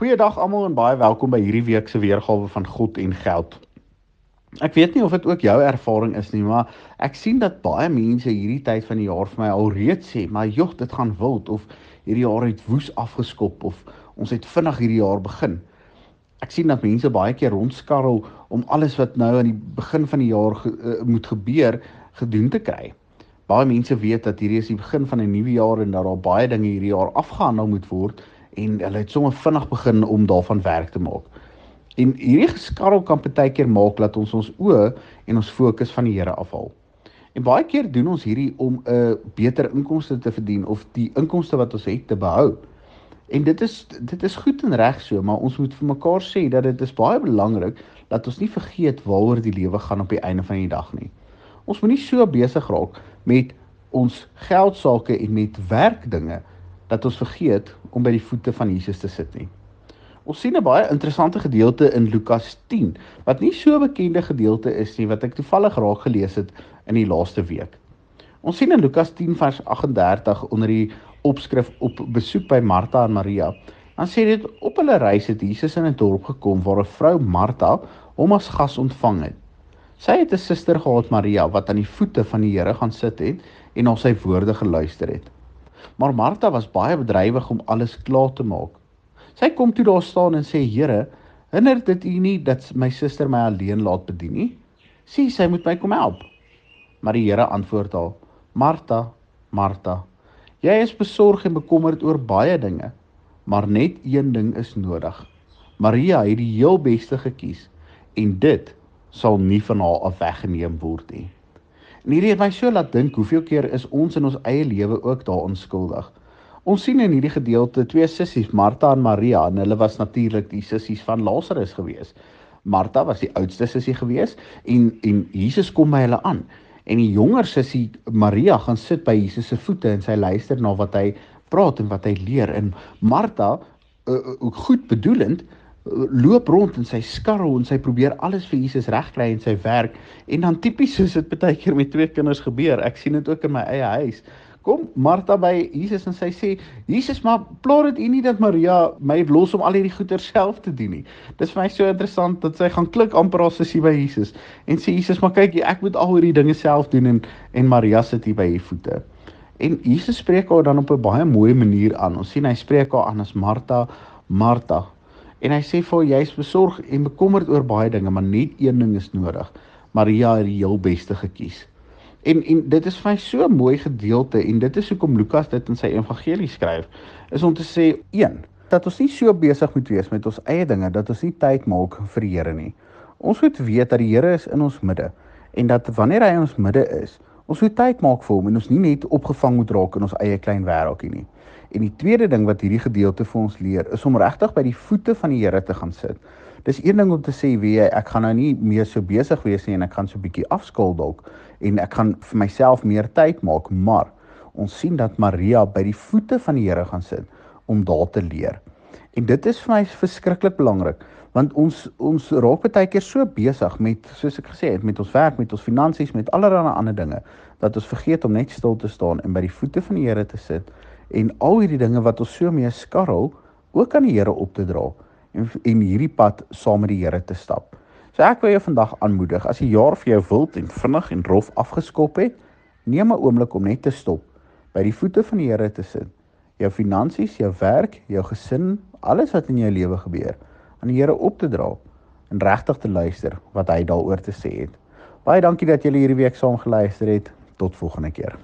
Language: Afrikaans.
Goeiedag almal en baie welkom by hierdie week se weergawe van God en Geld. Ek weet nie of dit ook jou ervaring is nie, maar ek sien dat baie mense hierdie tyd van die jaar vir my alreeds sê, maar jog, dit gaan wild of hierdie jaar het woes afgeskop of ons het vinnig hierdie jaar begin. Ek sien dat mense baie keer rondskarrel om alles wat nou aan die begin van die jaar ge, uh, moet gebeur gedoen te kry. Baie mense weet dat hierdie is die begin van 'n nuwe jaar en dat daar baie dinge hierdie jaar afgehandel moet word en hulle het sommer vinnig begin om daarvan werk te maak. En hierdie geskarrel kan baie keer maak dat ons ons oë en ons fokus van die Here afhaal. En baie keer doen ons hierdie om 'n beter inkomste te verdien of die inkomste wat ons het te behou. En dit is dit is goed en reg so, maar ons moet vir mekaar sê dat dit is baie belangrik dat ons nie vergeet waaroor die lewe gaan op die einde van die dag nie. Ons moenie so besig raak met ons geld sake en met werkdinge dat ons vergeet om by die voete van Jesus te sit nie. Ons sien 'n baie interessante gedeelte in Lukas 10 wat nie so 'n bekende gedeelte is nie wat ek toevallig raak gelees het in die laaste week. Ons sien in Lukas 10 vers 38 onder die opskrif op besoek by Martha en Maria. Dan sê dit op hulle reis het Jesus in 'n dorp gekom waar 'n vrou Martha hom as gas ontvang het. Sy het 'n suster gehad Maria wat aan die voete van die Here gaan sit het en na sy woorde geluister het. Maar Martha was baie bedrywig om alles klaar te maak. Sy kom toe daar staan en sê: "Here, hinder dit U nie dat my suster my alleen laat bedien nie? Sien, sy moet my kom help." Maar die Here antwoord haar: "Martha, Martha, jy is besorg en bekommerd oor baie dinge, maar net een ding is nodig. Maria het die heel beste gekies en dit sal nie van haar af weggeneem word nie." En hierdie het my so laat dink, hoeveel keer is ons in ons eie lewe ook daarin skuldig? Ons sien in hierdie gedeelte twee sissies, Martha en Maria, en hulle was natuurlik die sissies van Lazarus gewees. Martha was die oudste sissie gewees en en Jesus kom by hulle aan. En die jonger sissie Maria gaan sit by Jesus se voete en sy luister na wat hy praat en wat hy leer. En Martha, uh, uh, goed bedoelend, loop rond en sy skarrel en sy probeer alles vir Jesus regkry in sy werk. En dan tipies soos dit baie keer met twee kinders gebeur. Ek sien dit ook in my eie huis. Kom Martha by Jesus en sy sê Jesus maar pla dit u nie dat Maria my los om al hierdie goeder self te doen nie? Dis vir my so interessant dat sy gaan klik amper as sy by Jesus en sê Jesus maar kyk ek moet al hierdie dinge self doen en en Maria sit hier by u voete. En Jesus spreek haar dan op 'n baie mooi manier aan. Ons sien hy spreek haar aan as Martha Martha En hy sê vir jy's besorg en bekommerd oor baie dinge, maar net een ding is nodig. Maria het die heel beste gekies. En en dit is vir my so 'n mooi gedeelte en dit is hoekom Lukas dit in sy evangelie skryf, is om te sê een dat ons nie so besig moet wees met ons eie dinge dat ons nie tyd maak vir die Here nie. Ons moet weet dat die Here is in ons midde en dat wanneer hy in ons midde is, ons moet tyd maak vir hom en ons nie net opgevang moet raak in ons eie klein wêreldjie nie. En die tweede ding wat hierdie gedeelte vir ons leer, is om regtig by die voete van die Here te gaan sit. Dis een ding om te sê wie ek gaan nou nie meer so besig wees nie en ek gaan so 'n bietjie afskuld dalk en ek gaan vir myself meer tyd maak, maar ons sien dat Maria by die voete van die Here gaan sit om daar te leer. En dit is vir my verskriklik belangrik want ons ons raak baie keer so besig met soos ek gesê het met ons werk, met ons finansies, met allerlei ander dinge dat ons vergeet om net stil te staan en by die voete van die Here te sit en al hierdie dinge wat ons so mee skarrel ook aan die Here op te dra en en hierdie pad saam met die Here te stap. So ek wil jou vandag aanmoedig as die jaar vir jou wild en vinnig en rof afgeskop het, neem 'n oomblik om net te stop, by die voete van die Here te sit. Jou finansies, jou werk, jou gesin, alles wat in jou lewe gebeur, aan die Here op te dra en regtig te luister wat hy daaroor te sê het. Baie dankie dat julle hierdie week saam geluister het. Tot volgende keer.